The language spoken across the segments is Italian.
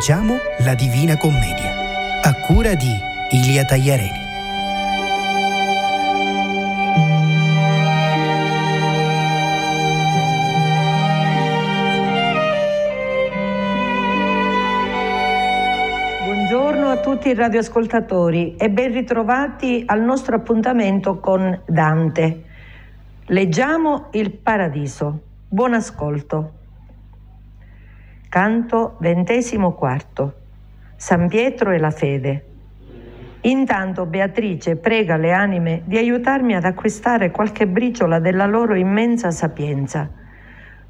Leggiamo la Divina Commedia, a cura di Ilia Tagliarelli. Buongiorno a tutti i radioascoltatori e ben ritrovati al nostro appuntamento con Dante. Leggiamo il Paradiso. Buon ascolto. Canto quarto. San Pietro e la fede. Intanto Beatrice prega le anime di aiutarmi ad acquistare qualche briciola della loro immensa sapienza.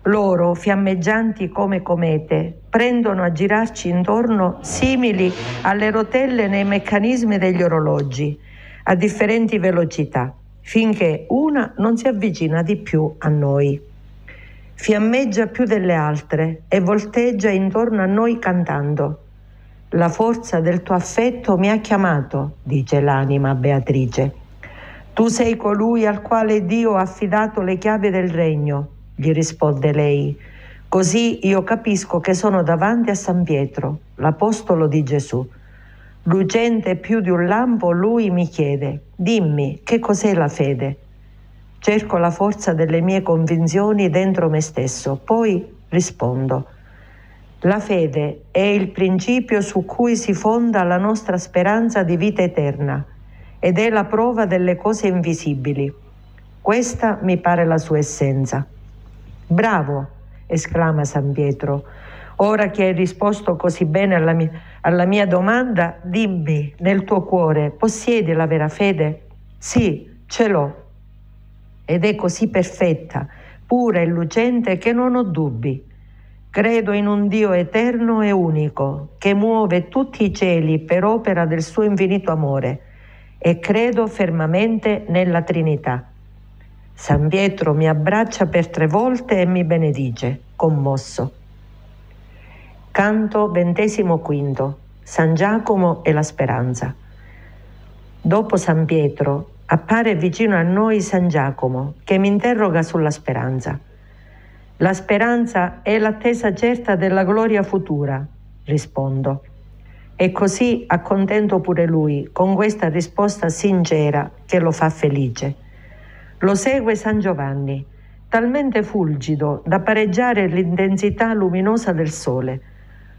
Loro, fiammeggianti come comete, prendono a girarci intorno simili alle rotelle nei meccanismi degli orologi, a differenti velocità, finché una non si avvicina di più a noi fiammeggia più delle altre e volteggia intorno a noi cantando. La forza del tuo affetto mi ha chiamato, dice l'anima Beatrice. Tu sei colui al quale Dio ha affidato le chiavi del regno, gli risponde lei. Così io capisco che sono davanti a San Pietro, l'apostolo di Gesù. Lucente più di un lampo, lui mi chiede, dimmi che cos'è la fede? Cerco la forza delle mie convinzioni dentro me stesso, poi rispondo. La fede è il principio su cui si fonda la nostra speranza di vita eterna ed è la prova delle cose invisibili. Questa mi pare la sua essenza. Bravo, esclama San Pietro. Ora che hai risposto così bene alla mia, alla mia domanda, dimmi nel tuo cuore, possiedi la vera fede? Sì, ce l'ho ed è così perfetta, pura e lucente che non ho dubbi. Credo in un Dio eterno e unico, che muove tutti i cieli per opera del suo infinito amore, e credo fermamente nella Trinità. San Pietro mi abbraccia per tre volte e mi benedice, commosso. Canto XXV. San Giacomo e la speranza. Dopo San Pietro, appare vicino a noi San Giacomo che mi interroga sulla speranza. La speranza è l'attesa certa della gloria futura, rispondo. E così accontento pure lui con questa risposta sincera che lo fa felice. Lo segue San Giovanni, talmente fulgido da pareggiare l'intensità luminosa del sole.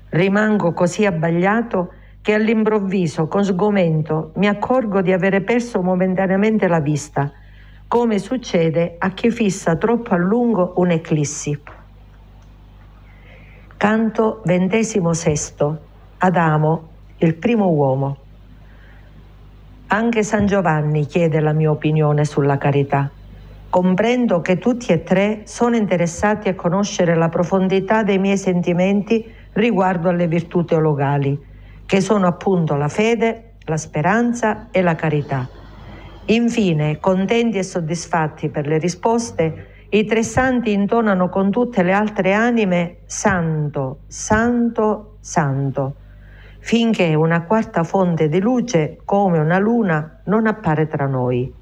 Rimango così abbagliato che all'improvviso, con sgomento, mi accorgo di avere perso momentaneamente la vista, come succede a chi fissa troppo a lungo un'eclissi. Canto sesto. Adamo, il primo uomo. Anche San Giovanni chiede la mia opinione sulla carità. Comprendo che tutti e tre sono interessati a conoscere la profondità dei miei sentimenti riguardo alle virtù teologali che sono appunto la fede, la speranza e la carità. Infine, contenti e soddisfatti per le risposte, i tre santi intonano con tutte le altre anime Santo, Santo, Santo, finché una quarta fonte di luce, come una luna, non appare tra noi.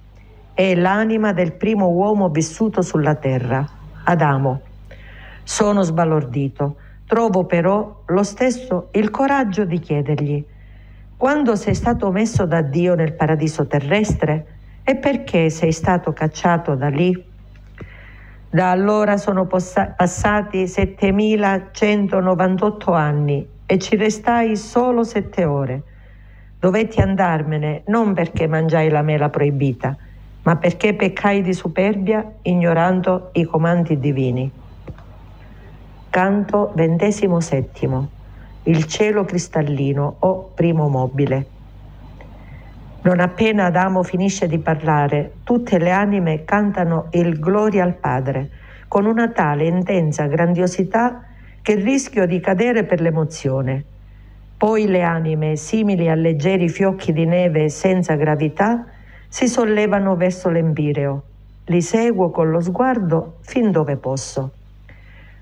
È l'anima del primo uomo vissuto sulla terra, Adamo. Sono sbalordito Trovo però lo stesso il coraggio di chiedergli, quando sei stato messo da Dio nel paradiso terrestre e perché sei stato cacciato da lì? Da allora sono possa- passati 7198 anni e ci restai solo sette ore. Dovetti andarmene non perché mangiai la mela proibita, ma perché peccai di superbia ignorando i comandi divini. Canto XXVII. Il cielo cristallino o primo mobile. Non appena Adamo finisce di parlare, tutte le anime cantano il Gloria al Padre, con una tale intensa grandiosità che rischio di cadere per l'emozione. Poi le anime, simili a leggeri fiocchi di neve senza gravità, si sollevano verso l'empireo. Li seguo con lo sguardo fin dove posso.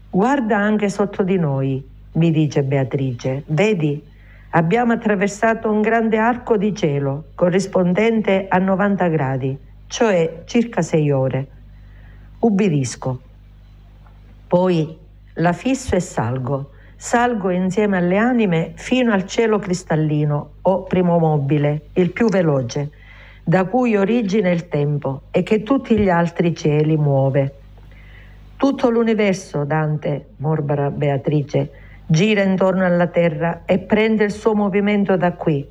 Guarda anche sotto di noi, mi dice Beatrice. Vedi, abbiamo attraversato un grande arco di cielo corrispondente a 90 gradi, cioè circa 6 ore. Ubbidisco. Poi la fisso e salgo, salgo insieme alle anime fino al cielo cristallino o primo mobile, il più veloce, da cui origina il tempo e che tutti gli altri cieli muove. Tutto l'universo, Dante, morbara Beatrice, gira intorno alla terra e prende il suo movimento da qui.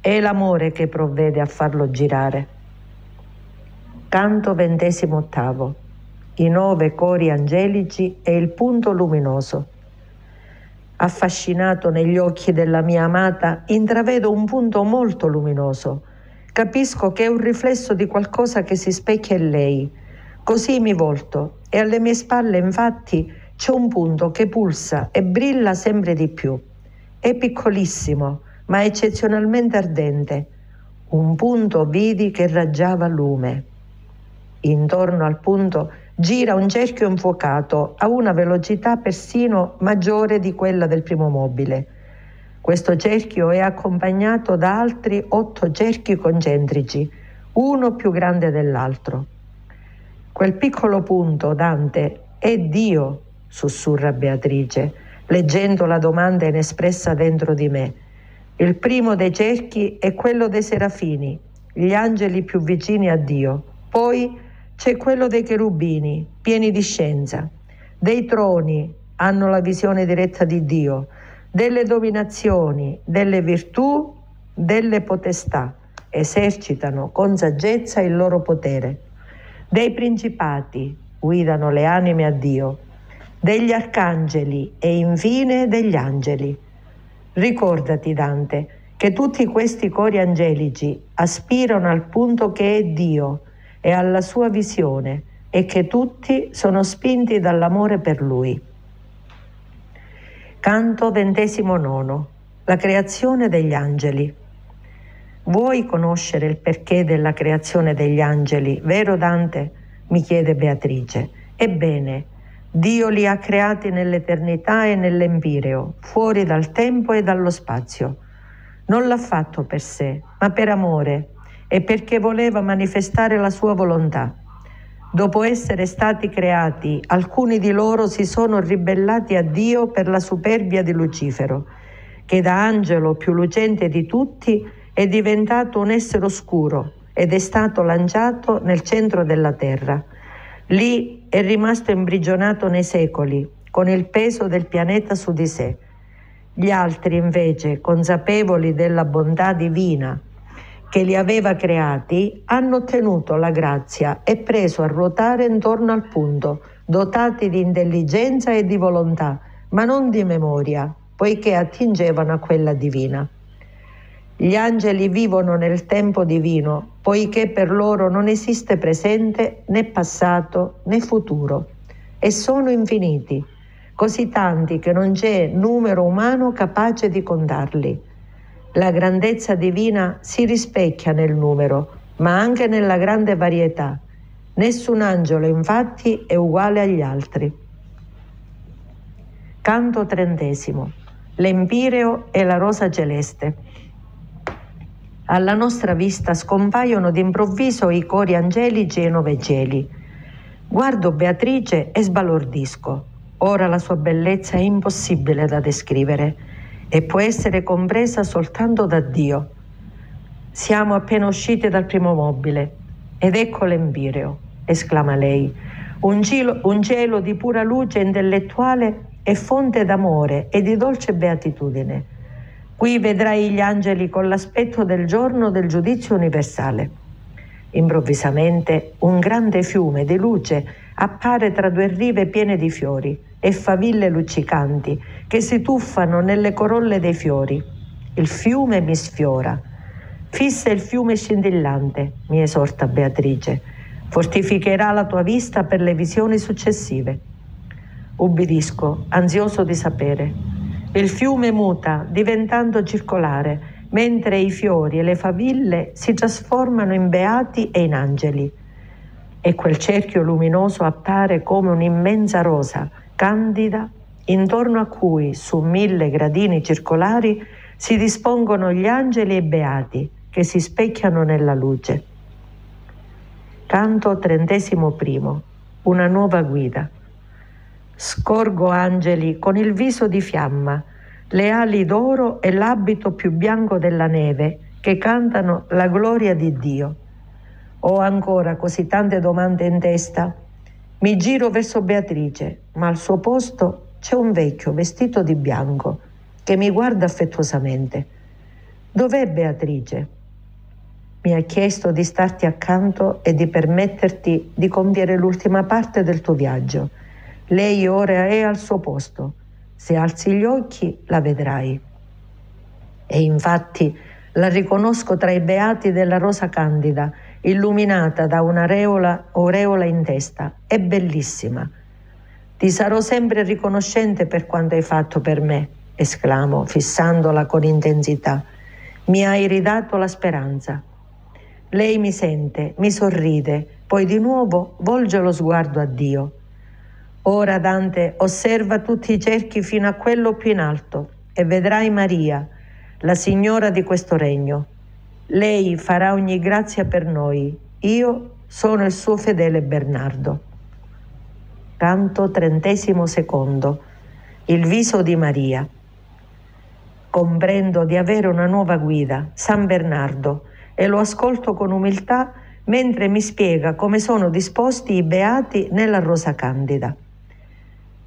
È l'amore che provvede a farlo girare. Canto ventesimo ottavo. I nove cori angelici e il punto luminoso. Affascinato negli occhi della mia amata, intravedo un punto molto luminoso. Capisco che è un riflesso di qualcosa che si specchia in lei. Così mi volto e alle mie spalle infatti c'è un punto che pulsa e brilla sempre di più. È piccolissimo, ma eccezionalmente ardente. Un punto vidi che raggiava lume. Intorno al punto gira un cerchio infuocato a una velocità persino maggiore di quella del primo mobile. Questo cerchio è accompagnato da altri otto cerchi concentrici, uno più grande dell'altro. Quel piccolo punto, Dante, è Dio, sussurra Beatrice, leggendo la domanda inespressa dentro di me. Il primo dei cerchi è quello dei serafini, gli angeli più vicini a Dio. Poi c'è quello dei cherubini, pieni di scienza, dei troni, hanno la visione diretta di Dio, delle dominazioni, delle virtù, delle potestà, esercitano con saggezza il loro potere, dei principati, guidano le anime a Dio, degli arcangeli e infine degli angeli. Ricordati, Dante, che tutti questi cori angelici aspirano al punto che è Dio, e alla sua visione e che tutti sono spinti dall'amore per lui. Canto nono. La creazione degli angeli. Vuoi conoscere il perché della creazione degli angeli, vero Dante? mi chiede Beatrice. Ebbene, Dio li ha creati nell'eternità e nell'empireo, fuori dal tempo e dallo spazio. Non l'ha fatto per sé, ma per amore, e perché voleva manifestare la sua volontà. Dopo essere stati creati, alcuni di loro si sono ribellati a Dio per la superbia di Lucifero, che da angelo più lucente di tutti è diventato un essere oscuro ed è stato lanciato nel centro della terra. Lì è rimasto imprigionato nei secoli, con il peso del pianeta su di sé. Gli altri, invece, consapevoli della bontà divina, che li aveva creati hanno ottenuto la grazia e preso a ruotare intorno al punto, dotati di intelligenza e di volontà, ma non di memoria, poiché attingevano a quella divina. Gli angeli vivono nel tempo divino, poiché per loro non esiste presente né passato né futuro, e sono infiniti, così tanti che non c'è numero umano capace di contarli. La grandezza divina si rispecchia nel numero, ma anche nella grande varietà. Nessun angelo infatti è uguale agli altri. Canto trentesimo. L'empireo e la rosa celeste. Alla nostra vista scompaiono d'improvviso i cori angelici e i nove cieli. Guardo Beatrice e sbalordisco. Ora la sua bellezza è impossibile da descrivere e può essere compresa soltanto da Dio. Siamo appena usciti dal primo mobile ed ecco l'empireo, esclama lei, un cielo, un cielo di pura luce intellettuale e fonte d'amore e di dolce beatitudine. Qui vedrai gli angeli con l'aspetto del giorno del giudizio universale. Improvvisamente un grande fiume di luce appare tra due rive piene di fiori e faville luccicanti che si tuffano nelle corolle dei fiori. Il fiume mi sfiora. Fissa il fiume scintillante, mi esorta Beatrice. Fortificherà la tua vista per le visioni successive. Ubbidisco, ansioso di sapere. Il fiume muta, diventando circolare, mentre i fiori e le faville si trasformano in beati e in angeli. E quel cerchio luminoso appare come un'immensa rosa, candida, intorno a cui su mille gradini circolari si dispongono gli angeli e beati che si specchiano nella luce. Canto trentesimo primo, una nuova guida. Scorgo angeli con il viso di fiamma, le ali d'oro e l'abito più bianco della neve, che cantano la gloria di Dio. Ho ancora così tante domande in testa. Mi giro verso Beatrice, ma al suo posto c'è un vecchio vestito di bianco che mi guarda affettuosamente. Dov'è Beatrice? Mi ha chiesto di starti accanto e di permetterti di compiere l'ultima parte del tuo viaggio. Lei ora è al suo posto. Se alzi gli occhi la vedrai. E infatti la riconosco tra i beati della rosa candida, illuminata da un'aureola aureola in testa. È bellissima. Ti sarò sempre riconoscente per quanto hai fatto per me, esclamo, fissandola con intensità. Mi hai ridato la speranza. Lei mi sente, mi sorride, poi di nuovo volge lo sguardo a Dio. Ora Dante osserva tutti i cerchi fino a quello più in alto e vedrai Maria, la signora di questo regno. Lei farà ogni grazia per noi. Io sono il suo fedele Bernardo. Canto trentesimo secondo. Il viso di Maria. Comprendo di avere una nuova guida, San Bernardo, e lo ascolto con umiltà mentre mi spiega come sono disposti i beati nella rosa candida.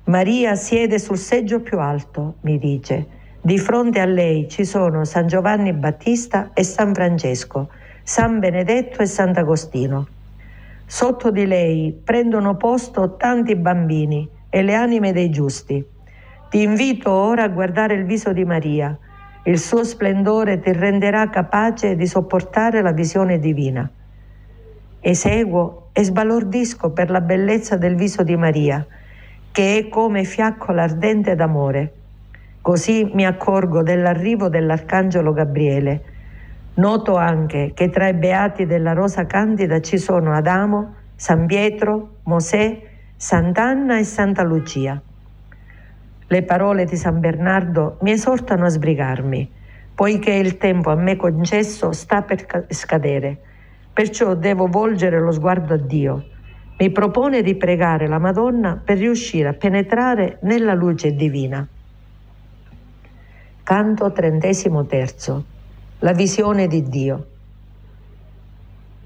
Maria siede sul seggio più alto, mi dice. Di fronte a lei ci sono San Giovanni Battista e San Francesco, San Benedetto e Sant'Agostino. Sotto di lei prendono posto tanti bambini e le anime dei giusti. Ti invito ora a guardare il viso di Maria, il suo splendore ti renderà capace di sopportare la visione divina. Eseguo e sbalordisco per la bellezza del viso di Maria, che è come fiaccola ardente d'amore. Così mi accorgo dell'arrivo dell'Arcangelo Gabriele. Noto anche che tra i beati della Rosa Candida ci sono Adamo, San Pietro, Mosè, Sant'Anna e Santa Lucia. Le parole di San Bernardo mi esortano a sbrigarmi, poiché il tempo a me concesso sta per scadere. Perciò devo volgere lo sguardo a Dio. Mi propone di pregare la Madonna per riuscire a penetrare nella luce divina. Canto trentesimo terzo. La visione di Dio.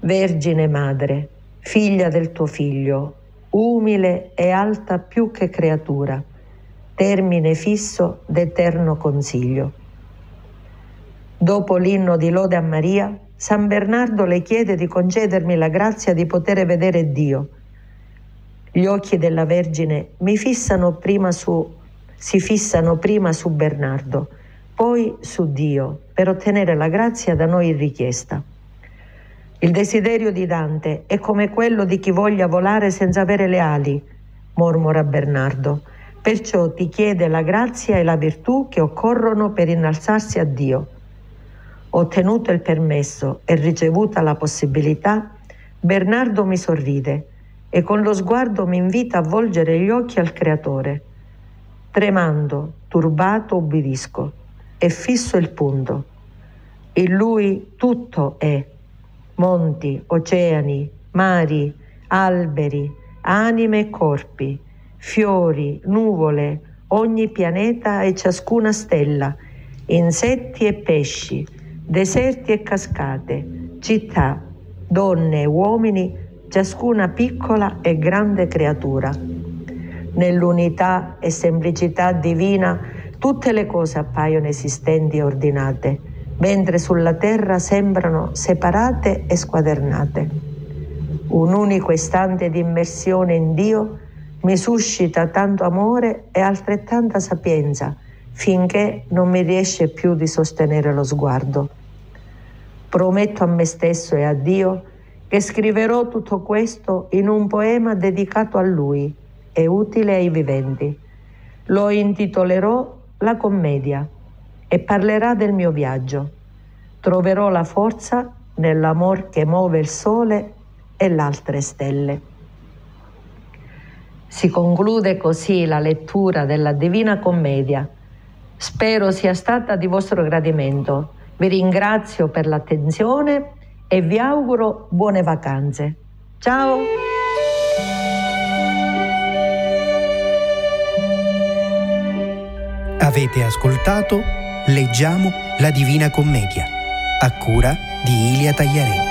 Vergine Madre, figlia del tuo Figlio, umile e alta più che creatura, termine fisso d'eterno consiglio. Dopo l'inno di lode a Maria, San Bernardo le chiede di concedermi la grazia di poter vedere Dio. Gli occhi della Vergine mi fissano prima su, si fissano prima su Bernardo, poi su Dio, per ottenere la grazia da noi richiesta. Il desiderio di Dante è come quello di chi voglia volare senza avere le ali, mormora Bernardo Perciò ti chiede la grazia e la virtù che occorrono per innalzarsi a Dio. Ottenuto il permesso e ricevuta la possibilità, Bernardo mi sorride e con lo sguardo mi invita a volgere gli occhi al Creatore. Tremando, turbato, obbedisco e fisso il punto. In lui tutto è, monti, oceani, mari, alberi, anime e corpi, fiori, nuvole, ogni pianeta e ciascuna stella, insetti e pesci, deserti e cascate, città, donne e uomini, ciascuna piccola e grande creatura. Nell'unità e semplicità divina tutte le cose appaiono esistenti e ordinate, mentre sulla terra sembrano separate e squadernate. Un unico istante di immersione in Dio mi suscita tanto amore e altrettanta sapienza finché non mi riesce più di sostenere lo sguardo. Prometto a me stesso e a Dio che scriverò tutto questo in un poema dedicato a Lui e utile ai viventi. Lo intitolerò La commedia e parlerà del mio viaggio. Troverò la forza nell'amor che muove il sole e le altre stelle. Si conclude così la lettura della Divina Commedia. Spero sia stata di vostro gradimento. Vi ringrazio per l'attenzione e vi auguro buone vacanze. Ciao! Avete ascoltato Leggiamo la Divina Commedia a cura di Ilia Tagliarelli.